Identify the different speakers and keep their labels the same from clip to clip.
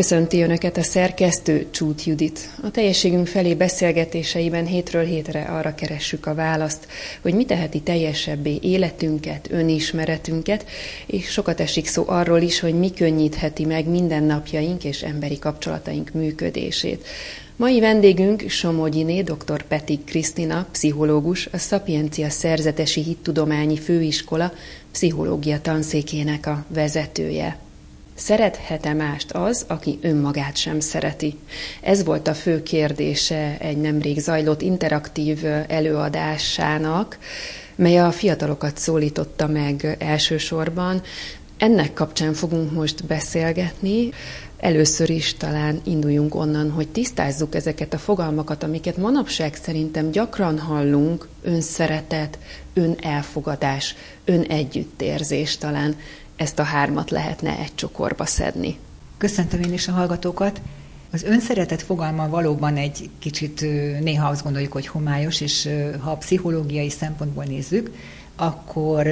Speaker 1: Köszönti Önöket a szerkesztő Csút Judit. A teljességünk felé beszélgetéseiben hétről hétre arra keressük a választ, hogy mi teheti teljesebbé életünket, önismeretünket, és sokat esik szó arról is, hogy mi könnyítheti meg mindennapjaink és emberi kapcsolataink működését. Mai vendégünk Somogyiné dr. Peti Krisztina, pszichológus, a Szapiencia Szerzetesi Hittudományi Főiskola pszichológia tanszékének a vezetője. Szerethet-e mást az, aki önmagát sem szereti? Ez volt a fő kérdése egy nemrég zajlott interaktív előadásának, mely a fiatalokat szólította meg elsősorban. Ennek kapcsán fogunk most beszélgetni. Először is talán induljunk onnan, hogy tisztázzuk ezeket a fogalmakat, amiket manapság szerintem gyakran hallunk, önszeretet, önelfogadás, önegyüttérzés talán ezt a hármat lehetne egy csokorba szedni.
Speaker 2: Köszöntöm én is a hallgatókat. Az önszeretet fogalma valóban egy kicsit néha azt gondoljuk, hogy homályos, és ha a pszichológiai szempontból nézzük, akkor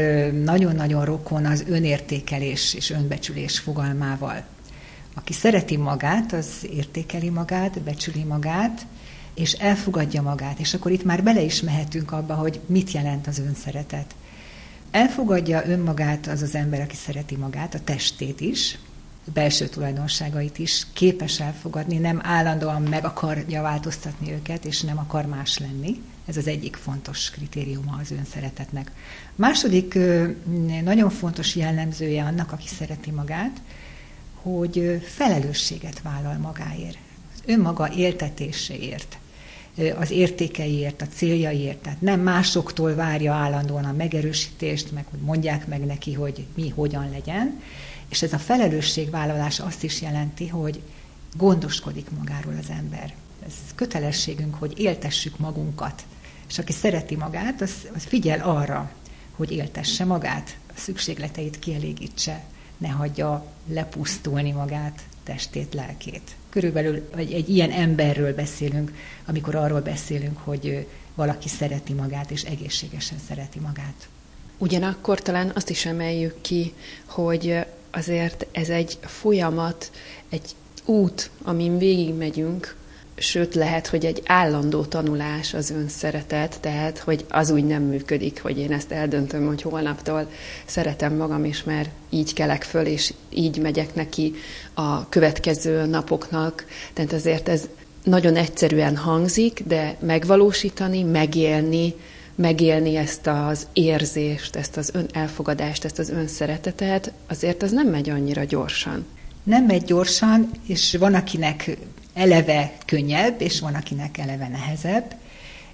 Speaker 2: nagyon-nagyon rokon az önértékelés és önbecsülés fogalmával. Aki szereti magát, az értékeli magát, becsüli magát, és elfogadja magát. És akkor itt már bele is mehetünk abba, hogy mit jelent az önszeretet. Elfogadja önmagát az az ember, aki szereti magát, a testét is, a belső tulajdonságait is képes elfogadni, nem állandóan meg akarja változtatni őket, és nem akar más lenni. Ez az egyik fontos kritériuma az önszeretetnek. Második nagyon fontos jellemzője annak, aki szereti magát, hogy felelősséget vállal magáért, önmaga éltetéséért az értékeiért, a céljaiért. Tehát nem másoktól várja állandóan a megerősítést, meg hogy mondják meg neki, hogy mi hogyan legyen. És ez a felelősségvállalás azt is jelenti, hogy gondoskodik magáról az ember. Ez kötelességünk, hogy éltessük magunkat. És aki szereti magát, az, az figyel arra, hogy éltesse magát, a szükségleteit kielégítse, ne hagyja lepusztulni magát, testét, lelkét. Körülbelül egy, egy ilyen emberről beszélünk, amikor arról beszélünk, hogy valaki szereti magát, és egészségesen szereti magát.
Speaker 1: Ugyanakkor talán azt is emeljük ki, hogy azért ez egy folyamat, egy út, amin végigmegyünk, sőt lehet, hogy egy állandó tanulás az önszeretet, tehát, hogy az úgy nem működik, hogy én ezt eldöntöm, hogy holnaptól szeretem magam, és már így kelek föl, és így megyek neki a következő napoknak. Tehát azért ez nagyon egyszerűen hangzik, de megvalósítani, megélni, megélni ezt az érzést, ezt az önelfogadást, ezt az önszeretetet, azért az nem megy annyira gyorsan.
Speaker 2: Nem megy gyorsan, és van, akinek eleve könnyebb, és van, akinek eleve nehezebb.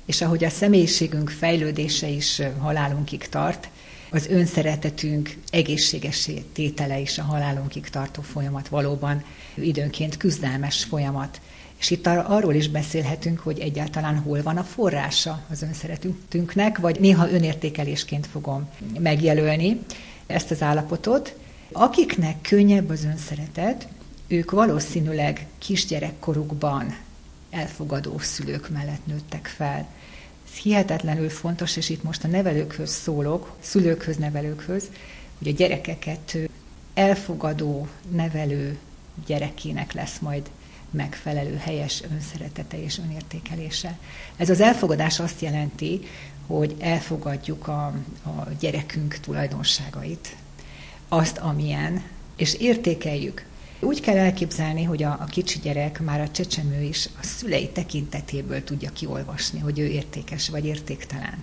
Speaker 2: És ahogy a személyiségünk fejlődése is halálunkig tart, az önszeretetünk egészséges tétele is a halálunkig tartó folyamat valóban időnként küzdelmes folyamat. És itt arról is beszélhetünk, hogy egyáltalán hol van a forrása az önszeretünknek, vagy néha önértékelésként fogom megjelölni ezt az állapotot. Akiknek könnyebb az önszeretet, ők valószínűleg kisgyerekkorukban elfogadó szülők mellett nőttek fel. Ez hihetetlenül fontos, és itt most a nevelőkhöz szólok, szülőkhöz, nevelőkhöz, hogy a gyerekeket elfogadó, nevelő gyerekének lesz majd megfelelő, helyes önszeretete és önértékelése. Ez az elfogadás azt jelenti, hogy elfogadjuk a, a gyerekünk tulajdonságait, azt, amilyen, és értékeljük. Úgy kell elképzelni, hogy a, a kicsi gyerek, már a csecsemő is a szülei tekintetéből tudja kiolvasni, hogy ő értékes vagy értéktelen.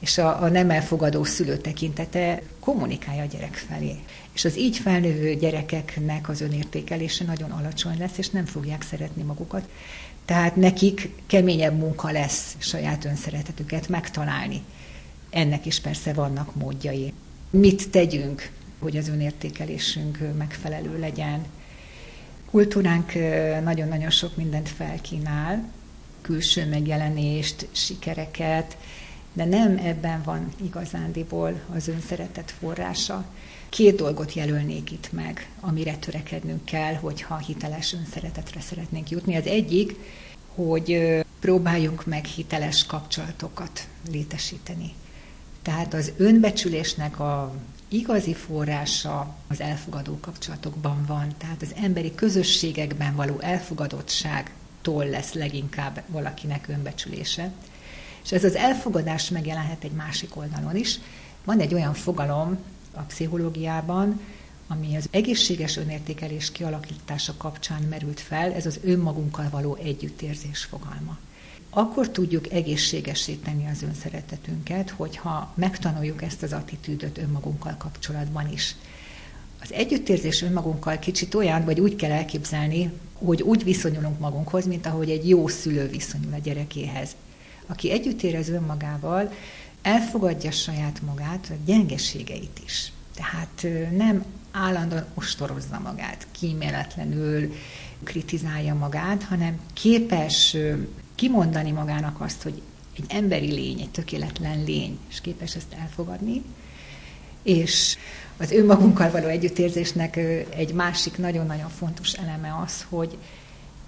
Speaker 2: És a, a nem elfogadó szülő tekintete kommunikálja a gyerek felé. És az így felnövő gyerekeknek az önértékelése nagyon alacsony lesz, és nem fogják szeretni magukat. Tehát nekik keményebb munka lesz saját önszeretetüket megtalálni. Ennek is persze vannak módjai. Mit tegyünk, hogy az önértékelésünk megfelelő legyen? Kultúránk nagyon-nagyon sok mindent felkínál, külső megjelenést, sikereket, de nem ebben van igazándiból az önszeretet forrása. Két dolgot jelölnék itt meg, amire törekednünk kell, hogyha hiteles önszeretetre szeretnénk jutni. Az egyik, hogy próbáljunk meg hiteles kapcsolatokat létesíteni. Tehát az önbecsülésnek a igazi forrása az elfogadó kapcsolatokban van, tehát az emberi közösségekben való elfogadottságtól lesz leginkább valakinek önbecsülése. És ez az elfogadás megjelenhet egy másik oldalon is. Van egy olyan fogalom a pszichológiában, ami az egészséges önértékelés kialakítása kapcsán merült fel, ez az önmagunkkal való együttérzés fogalma. Akkor tudjuk egészségesé tenni az önszeretetünket, hogyha megtanuljuk ezt az attitűdöt önmagunkkal kapcsolatban is. Az együttérzés önmagunkkal kicsit olyan, vagy úgy kell elképzelni, hogy úgy viszonyulunk magunkhoz, mint ahogy egy jó szülő viszonyul a gyerekéhez. Aki együtt érez önmagával, elfogadja saját magát, a gyengeségeit is. Tehát nem állandóan ostorozza magát, kíméletlenül kritizálja magát, hanem képes kimondani magának azt, hogy egy emberi lény, egy tökéletlen lény, és képes ezt elfogadni, és az önmagunkkal való együttérzésnek egy másik nagyon-nagyon fontos eleme az, hogy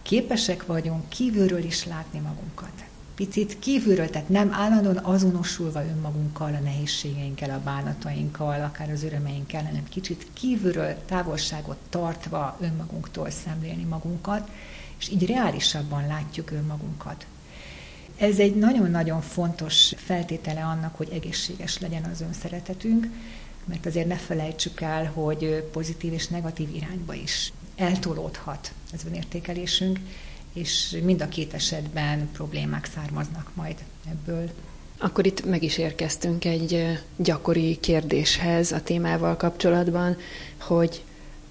Speaker 2: képesek vagyunk kívülről is látni magunkat. Picit kívülről, tehát nem állandóan azonosulva önmagunkkal, a nehézségeinkkel, a bánatainkkal, akár az örömeinkkel, hanem kicsit kívülről távolságot tartva önmagunktól szemlélni magunkat, és így reálisabban látjuk önmagunkat. Ez egy nagyon-nagyon fontos feltétele annak, hogy egészséges legyen az önszeretetünk, mert azért ne felejtsük el, hogy pozitív és negatív irányba is eltolódhat az önértékelésünk, és mind a két esetben problémák származnak majd ebből.
Speaker 1: Akkor itt meg is érkeztünk egy gyakori kérdéshez a témával kapcsolatban, hogy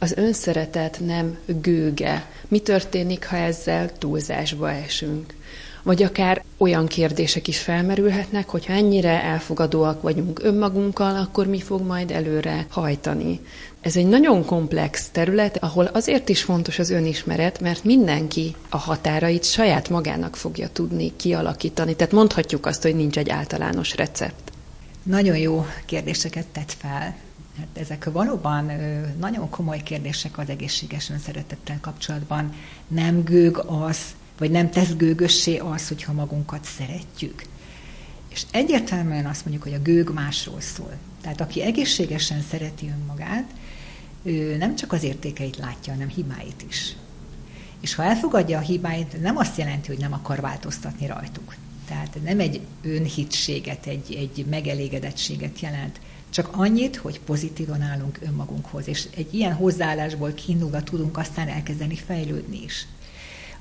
Speaker 1: az önszeretet nem gőge. Mi történik, ha ezzel túlzásba esünk? Vagy akár olyan kérdések is felmerülhetnek, hogy ha ennyire elfogadóak vagyunk önmagunkkal, akkor mi fog majd előre hajtani. Ez egy nagyon komplex terület, ahol azért is fontos az önismeret, mert mindenki a határait saját magának fogja tudni kialakítani. Tehát mondhatjuk azt, hogy nincs egy általános recept.
Speaker 2: Nagyon jó kérdéseket tett fel. Hát ezek valóban nagyon komoly kérdések az egészséges önszeretettel kapcsolatban. Nem gőg az, vagy nem tesz gőgössé az, hogyha magunkat szeretjük. És egyértelműen azt mondjuk, hogy a gőg másról szól. Tehát aki egészségesen szereti önmagát, ő nem csak az értékeit látja, hanem hibáit is. És ha elfogadja a hibáit, nem azt jelenti, hogy nem akar változtatni rajtuk. Tehát nem egy önhitséget, egy, egy megelégedettséget jelent, csak annyit, hogy pozitívan állunk önmagunkhoz, és egy ilyen hozzáállásból kiindulva tudunk aztán elkezdeni fejlődni is.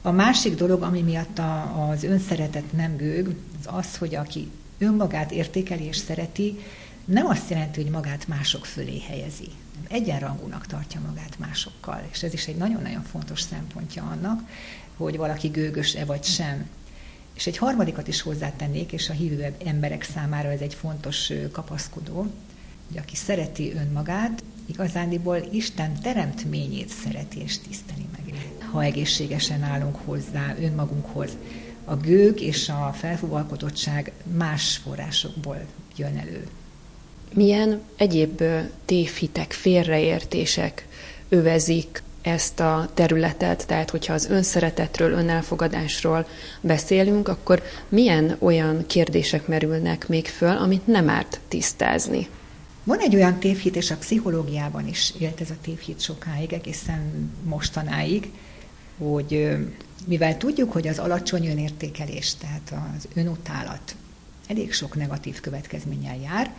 Speaker 2: A másik dolog, ami miatt a, az önszeretet nem gőg, az az, hogy aki önmagát értékeli és szereti, nem azt jelenti, hogy magát mások fölé helyezi. Egyenrangúnak tartja magát másokkal. És ez is egy nagyon-nagyon fontos szempontja annak, hogy valaki gőgös-e vagy sem. És egy harmadikat is hozzátennék, és a hívő emberek számára ez egy fontos kapaszkodó, hogy aki szereti önmagát, igazándiból Isten teremtményét szereti és tiszteli meg. Ha egészségesen állunk hozzá önmagunkhoz, a gőg és a felfúvalkodottság más forrásokból jön elő.
Speaker 1: Milyen egyéb tévhitek, félreértések övezik ezt a területet, tehát hogyha az önszeretetről, önelfogadásról beszélünk, akkor milyen olyan kérdések merülnek még föl, amit nem árt tisztázni?
Speaker 2: Van egy olyan tévhit, és a pszichológiában is élt ez a tévhit sokáig, egészen mostanáig, hogy mivel tudjuk, hogy az alacsony önértékelés, tehát az önutálat elég sok negatív következménnyel jár,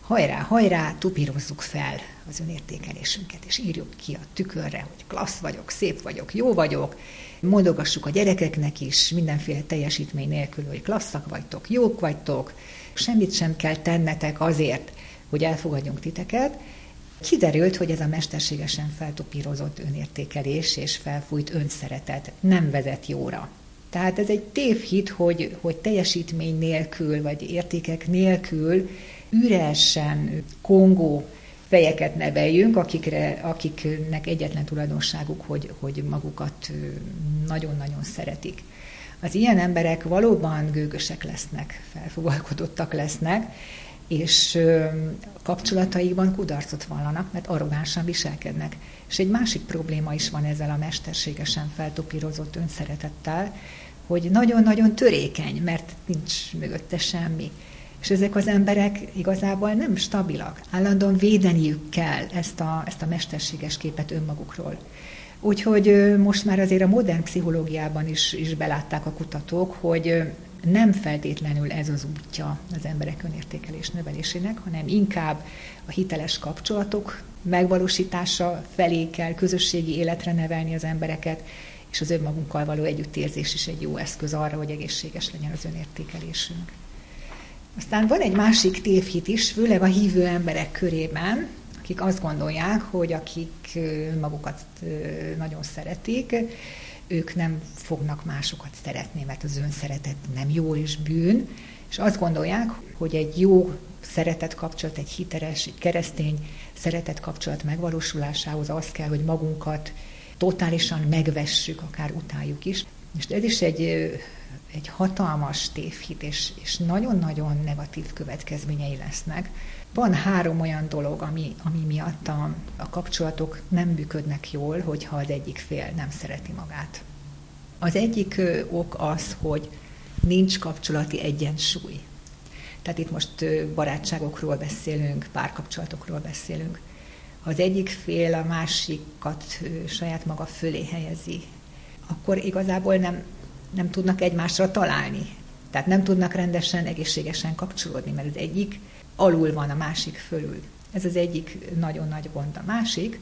Speaker 2: hajrá, hajrá, tupírozzuk fel az önértékelésünket, és írjuk ki a tükörre, hogy klassz vagyok, szép vagyok, jó vagyok, mondogassuk a gyerekeknek is mindenféle teljesítmény nélkül, hogy klasszak vagytok, jók vagytok, semmit sem kell tennetek azért, hogy elfogadjunk titeket, Kiderült, hogy ez a mesterségesen feltopírozott önértékelés és felfújt önszeretet nem vezet jóra. Tehát ez egy tévhit, hogy, hogy teljesítmény nélkül, vagy értékek nélkül üresen kongó fejeket neveljünk, akikre, akiknek egyetlen tulajdonságuk, hogy, hogy magukat nagyon-nagyon szeretik. Az ilyen emberek valóban gőgösek lesznek, felfogalkodottak lesznek, és kapcsolataiban kudarcot vallanak, mert arrogánsan viselkednek. És egy másik probléma is van ezzel a mesterségesen feltopírozott önszeretettel, hogy nagyon-nagyon törékeny, mert nincs mögötte semmi. És ezek az emberek igazából nem stabilak. Állandóan védeniük kell ezt a, ezt a mesterséges képet önmagukról. Úgyhogy most már azért a modern pszichológiában is, is belátták a kutatók, hogy nem feltétlenül ez az útja az emberek önértékelés növelésének, hanem inkább a hiteles kapcsolatok megvalósítása felé kell közösségi életre nevelni az embereket, és az önmagunkkal való együttérzés is egy jó eszköz arra, hogy egészséges legyen az önértékelésünk. Aztán van egy másik tévhit is, főleg a hívő emberek körében, akik azt gondolják, hogy akik magukat nagyon szeretik, ők nem fognak másokat szeretni, mert az önszeretet nem jó és bűn, és azt gondolják, hogy egy jó szeretet kapcsolat, egy hiteles, egy keresztény szeretet kapcsolat megvalósulásához az kell, hogy magunkat totálisan megvessük, akár utáljuk is. És ez is egy, egy hatalmas tévhit, és, és nagyon-nagyon negatív következményei lesznek. Van három olyan dolog, ami, ami miatt a, a kapcsolatok nem működnek jól, hogyha az egyik fél nem szereti magát. Az egyik ok az, hogy nincs kapcsolati egyensúly. Tehát itt most barátságokról beszélünk, párkapcsolatokról beszélünk. Ha az egyik fél a másikat saját maga fölé helyezi, akkor igazából nem, nem tudnak egymásra találni. Tehát nem tudnak rendesen, egészségesen kapcsolódni, mert az egyik alul van a másik fölül. Ez az egyik nagyon nagy gond. A másik,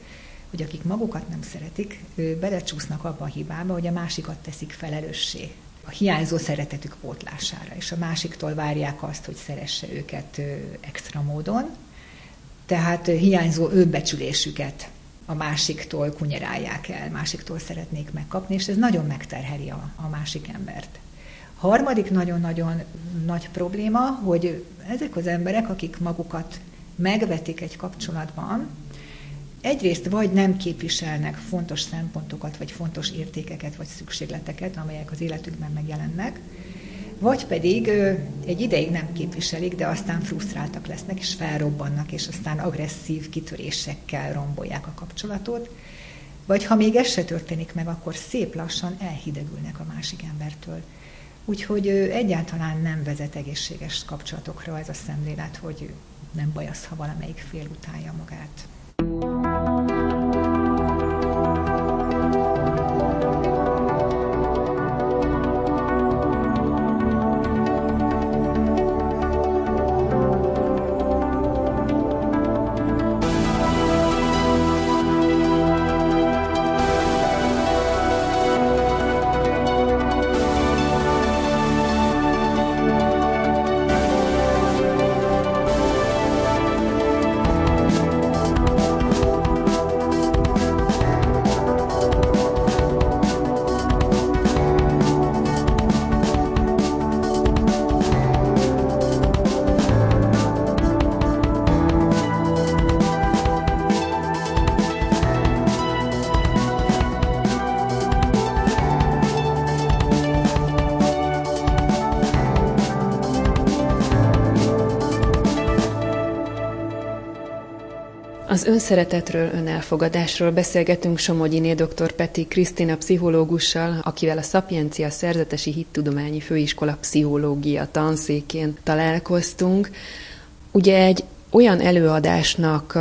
Speaker 2: hogy akik magukat nem szeretik, belecsúsznak abba a hibába, hogy a másikat teszik felelőssé a hiányzó szeretetük pótlására, és a másiktól várják azt, hogy szeresse őket extra módon, tehát hiányzó önbecsülésüket a másiktól kunyerálják el, másiktól szeretnék megkapni, és ez nagyon megterheli a, a másik embert. Harmadik nagyon-nagyon nagy probléma, hogy ezek az emberek, akik magukat megvetik egy kapcsolatban, egyrészt vagy nem képviselnek fontos szempontokat, vagy fontos értékeket, vagy szükségleteket, amelyek az életükben megjelennek, vagy pedig egy ideig nem képviselik, de aztán frusztráltak lesznek, és felrobbannak, és aztán agresszív kitörésekkel rombolják a kapcsolatot, vagy ha még ez se történik meg, akkor szép lassan elhidegülnek a másik embertől. Úgyhogy egyáltalán nem vezet egészséges kapcsolatokra ez a szemlélet, hogy nem baj az, ha valamelyik fél utálja magát.
Speaker 1: Az önszeretetről, önelfogadásról beszélgetünk Somogyiné dr. Peti Krisztina pszichológussal, akivel a Szapiencia Szerzetesi Hittudományi Főiskola pszichológia tanszékén találkoztunk. Ugye egy olyan előadásnak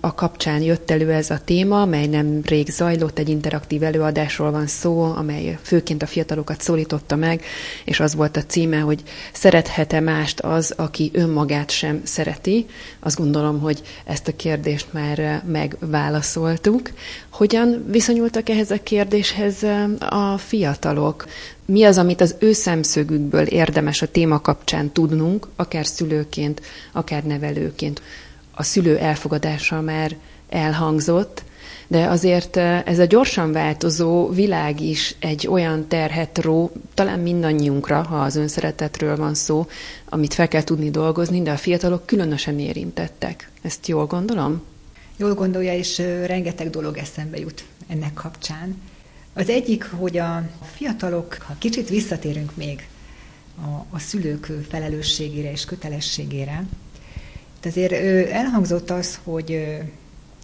Speaker 1: a kapcsán jött elő ez a téma, mely nem rég zajlott, egy interaktív előadásról van szó, amely főként a fiatalokat szólította meg, és az volt a címe, hogy szerethet-e mást az, aki önmagát sem szereti. Azt gondolom, hogy ezt a kérdést már megválaszoltuk. Hogyan viszonyultak ehhez a kérdéshez a fiatalok? Mi az, amit az ő szemszögükből érdemes a téma kapcsán tudnunk, akár szülőként, akár nevelőként? A szülő elfogadása már elhangzott, de azért ez a gyorsan változó világ is egy olyan terhet ró, talán mindannyiunkra, ha az önszeretetről van szó, amit fel kell tudni dolgozni, de a fiatalok különösen érintettek. Ezt jól gondolom?
Speaker 2: Jól gondolja, és rengeteg dolog eszembe jut ennek kapcsán. Az egyik, hogy a fiatalok, ha kicsit visszatérünk még a, a szülők felelősségére és kötelességére, azért elhangzott az, hogy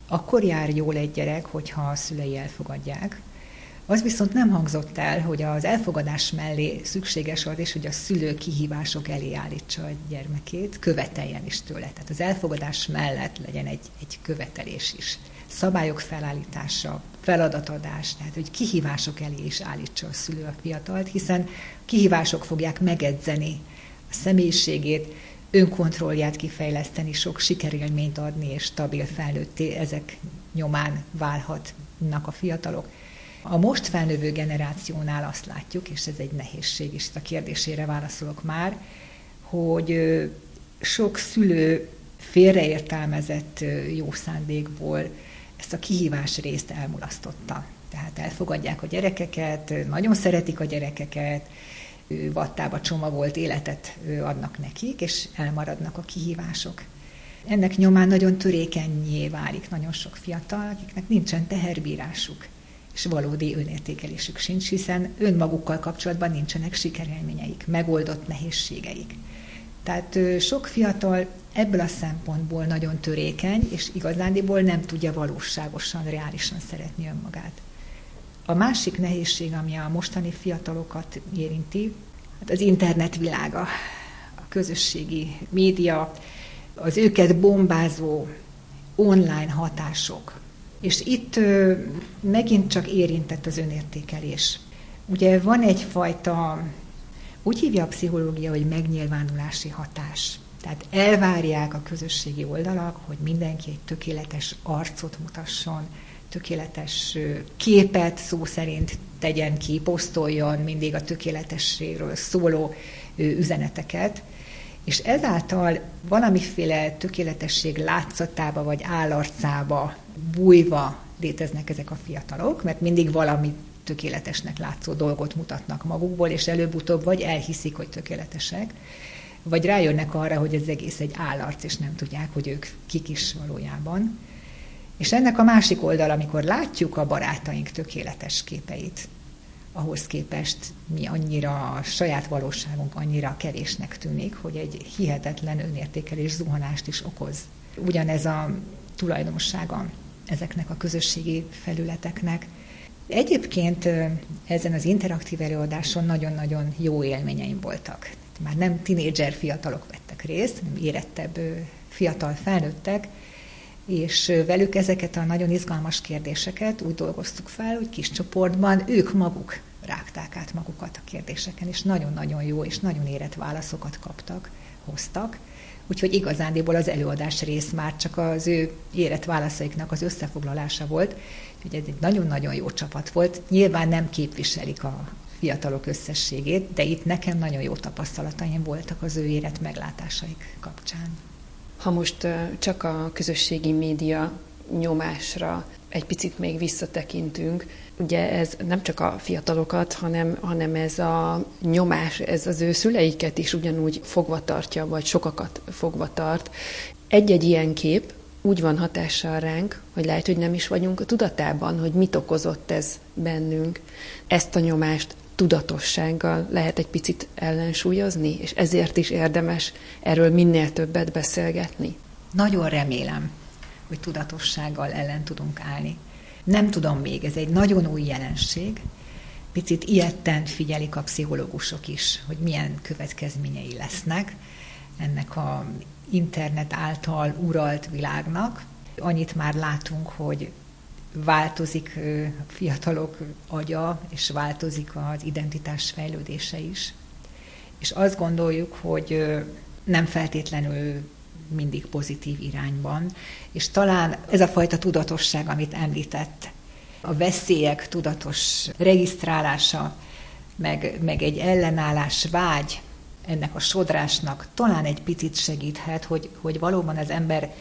Speaker 2: akkor jár jól egy gyerek, hogyha a szülei elfogadják. Az viszont nem hangzott el, hogy az elfogadás mellé szükséges az is, hogy a szülő kihívások elé állítsa a gyermekét, követeljen is tőle. Tehát az elfogadás mellett legyen egy, egy követelés is. Szabályok felállítása, feladatadás, tehát hogy kihívások elé is állítsa a szülő a fiatalt, hiszen kihívások fogják megedzeni a személyiségét, önkontrollját kifejleszteni, sok sikerélményt adni, és stabil felnőtté ezek nyomán válhatnak a fiatalok. A most felnövő generációnál azt látjuk, és ez egy nehézség, és a kérdésére válaszolok már, hogy sok szülő félreértelmezett jó szándékból ezt a kihívás részt elmulasztotta. Tehát elfogadják a gyerekeket, nagyon szeretik a gyerekeket, vattába csomagolt életet adnak nekik, és elmaradnak a kihívások. Ennek nyomán nagyon törékenyé válik nagyon sok fiatal, akiknek nincsen teherbírásuk, és valódi önértékelésük sincs, hiszen önmagukkal kapcsolatban nincsenek sikerélményeik, megoldott nehézségeik. Tehát sok fiatal ebből a szempontból nagyon törékeny, és igazándiból nem tudja valóságosan, reálisan szeretni önmagát. A másik nehézség, ami a mostani fiatalokat érinti, hát az internet világa, a közösségi média, az őket bombázó online hatások. És itt ö, megint csak érintett az önértékelés. Ugye van egyfajta, úgy hívja a pszichológia, hogy megnyilvánulási hatás. Tehát elvárják a közösségi oldalak, hogy mindenki egy tökéletes arcot mutasson, tökéletes képet szó szerint tegyen ki, posztoljon mindig a tökéletességről szóló üzeneteket, és ezáltal valamiféle tökéletesség látszatába vagy állarcába bújva léteznek ezek a fiatalok, mert mindig valami tökéletesnek látszó dolgot mutatnak magukból, és előbb-utóbb vagy elhiszik, hogy tökéletesek, vagy rájönnek arra, hogy ez egész egy állarc, és nem tudják, hogy ők kik is valójában. És ennek a másik oldal, amikor látjuk a barátaink tökéletes képeit, ahhoz képest mi annyira a saját valóságunk annyira kevésnek tűnik, hogy egy hihetetlen önértékelés zuhanást is okoz. Ugyanez a tulajdonsága ezeknek a közösségi felületeknek. Egyébként ezen az interaktív előadáson nagyon-nagyon jó élményeim voltak. Már nem tinédzser fiatalok vettek részt, hanem érettebb fiatal felnőttek, és velük ezeket a nagyon izgalmas kérdéseket úgy dolgoztuk fel, hogy kis csoportban ők maguk rágták át magukat a kérdéseken, és nagyon-nagyon jó és nagyon érett válaszokat kaptak, hoztak. Úgyhogy igazándiból az előadás rész már csak az ő érett válaszaiknak az összefoglalása volt, úgyhogy ez egy nagyon-nagyon jó csapat volt. Nyilván nem képviselik a fiatalok összességét, de itt nekem nagyon jó tapasztalataim voltak az ő érett meglátásaik kapcsán.
Speaker 1: Ha most csak a közösségi média nyomásra egy picit még visszatekintünk, ugye ez nem csak a fiatalokat, hanem, hanem ez a nyomás, ez az ő szüleiket is ugyanúgy fogva tartja, vagy sokakat fogva tart. Egy-egy ilyen kép úgy van hatással ránk, hogy lehet, hogy nem is vagyunk a tudatában, hogy mit okozott ez bennünk. Ezt a nyomást tudatossággal lehet egy picit ellensúlyozni, és ezért is érdemes erről minél többet beszélgetni.
Speaker 2: Nagyon remélem, hogy tudatossággal ellen tudunk állni. Nem tudom még, ez egy nagyon új jelenség. Picit ilyetten figyelik a pszichológusok is, hogy milyen következményei lesznek ennek a internet által uralt világnak. Annyit már látunk, hogy változik a fiatalok agya, és változik az identitás fejlődése is. És azt gondoljuk, hogy nem feltétlenül mindig pozitív irányban, és talán ez a fajta tudatosság, amit említett, a veszélyek tudatos regisztrálása, meg, meg egy ellenállás vágy ennek a sodrásnak talán egy picit segíthet, hogy, hogy valóban az ember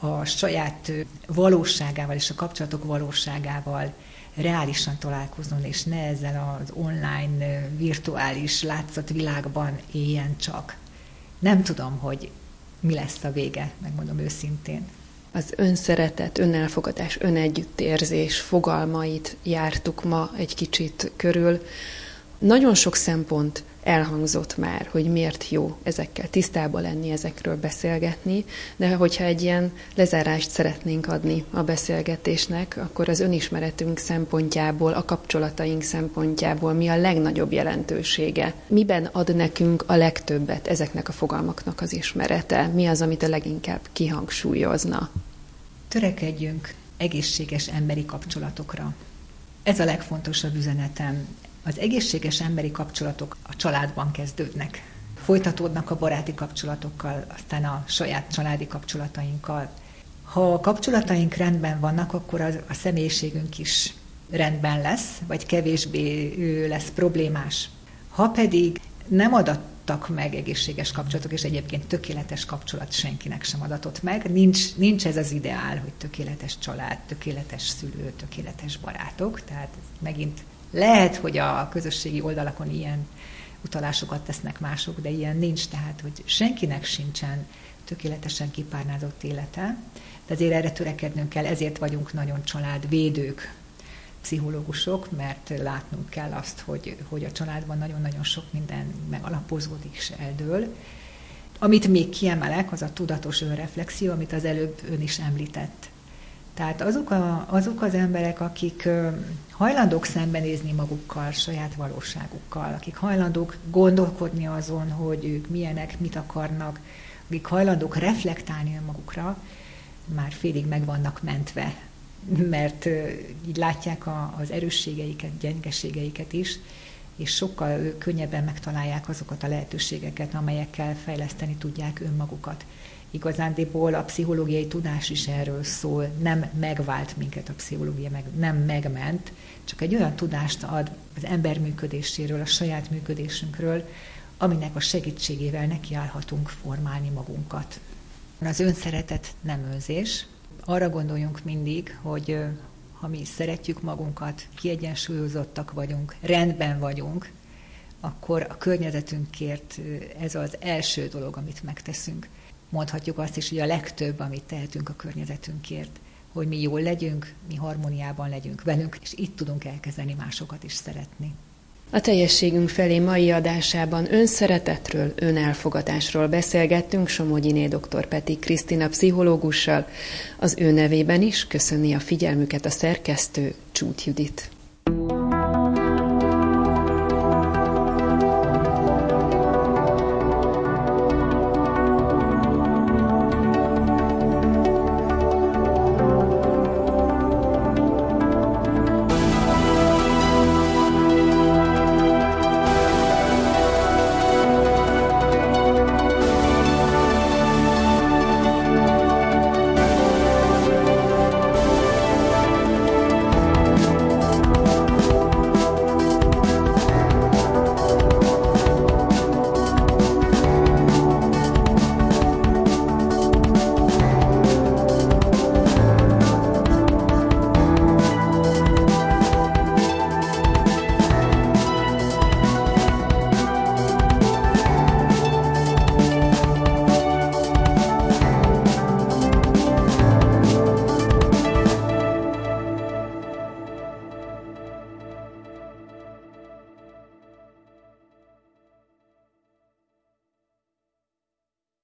Speaker 2: a saját valóságával és a kapcsolatok valóságával reálisan találkozzon, és ne ezzel az online, virtuális látszatvilágban éljen csak. Nem tudom, hogy mi lesz a vége, megmondom őszintén.
Speaker 1: Az önszeretet, önelfogadás, önegyüttérzés fogalmait jártuk ma egy kicsit körül. Nagyon sok szempont elhangzott már, hogy miért jó ezekkel tisztában lenni, ezekről beszélgetni, de hogyha egy ilyen lezárást szeretnénk adni a beszélgetésnek, akkor az önismeretünk szempontjából, a kapcsolataink szempontjából mi a legnagyobb jelentősége? Miben ad nekünk a legtöbbet ezeknek a fogalmaknak az ismerete? Mi az, amit a leginkább kihangsúlyozna?
Speaker 2: Törekedjünk egészséges emberi kapcsolatokra. Ez a legfontosabb üzenetem az egészséges emberi kapcsolatok a családban kezdődnek. Folytatódnak a baráti kapcsolatokkal, aztán a saját családi kapcsolatainkkal. Ha a kapcsolataink rendben vannak, akkor az, a személyiségünk is rendben lesz, vagy kevésbé lesz problémás. Ha pedig nem adattak meg egészséges kapcsolatok, és egyébként tökéletes kapcsolat senkinek sem adatott meg, nincs, nincs ez az ideál, hogy tökéletes család, tökéletes szülő, tökéletes barátok, tehát megint lehet, hogy a közösségi oldalakon ilyen utalásokat tesznek mások, de ilyen nincs, tehát hogy senkinek sincsen tökéletesen kipárnázott élete, de azért erre törekednünk kell, ezért vagyunk nagyon családvédők, pszichológusok, mert látnunk kell azt, hogy, hogy a családban nagyon-nagyon sok minden megalapozódik és eldől. Amit még kiemelek, az a tudatos önreflexió, amit az előbb ön is említett. Tehát azok, a, azok az emberek, akik hajlandók szembenézni magukkal, saját valóságukkal, akik hajlandók gondolkodni azon, hogy ők milyenek, mit akarnak, akik hajlandók reflektálni magukra, már félig meg vannak mentve, mert így látják a, az erősségeiket, gyengeségeiket is, és sokkal könnyebben megtalálják azokat a lehetőségeket, amelyekkel fejleszteni tudják önmagukat. Igazándiból a pszichológiai tudás is erről szól, nem megvált minket a pszichológia, meg nem megment, csak egy olyan tudást ad az ember működéséről, a saját működésünkről, aminek a segítségével nekiállhatunk formálni magunkat. Az önszeretet nem önzés. Arra gondoljunk mindig, hogy ha mi szeretjük magunkat, kiegyensúlyozottak vagyunk, rendben vagyunk, akkor a környezetünkért ez az első dolog, amit megteszünk mondhatjuk azt is, hogy a legtöbb, amit tehetünk a környezetünkért, hogy mi jól legyünk, mi harmóniában legyünk velünk, és itt tudunk elkezdeni másokat is szeretni.
Speaker 1: A teljességünk felé mai adásában önszeretetről, önelfogadásról beszélgettünk Somogyiné dr. Peti Krisztina pszichológussal. Az ő nevében is köszöni a figyelmüket a szerkesztő Csút Judit. thank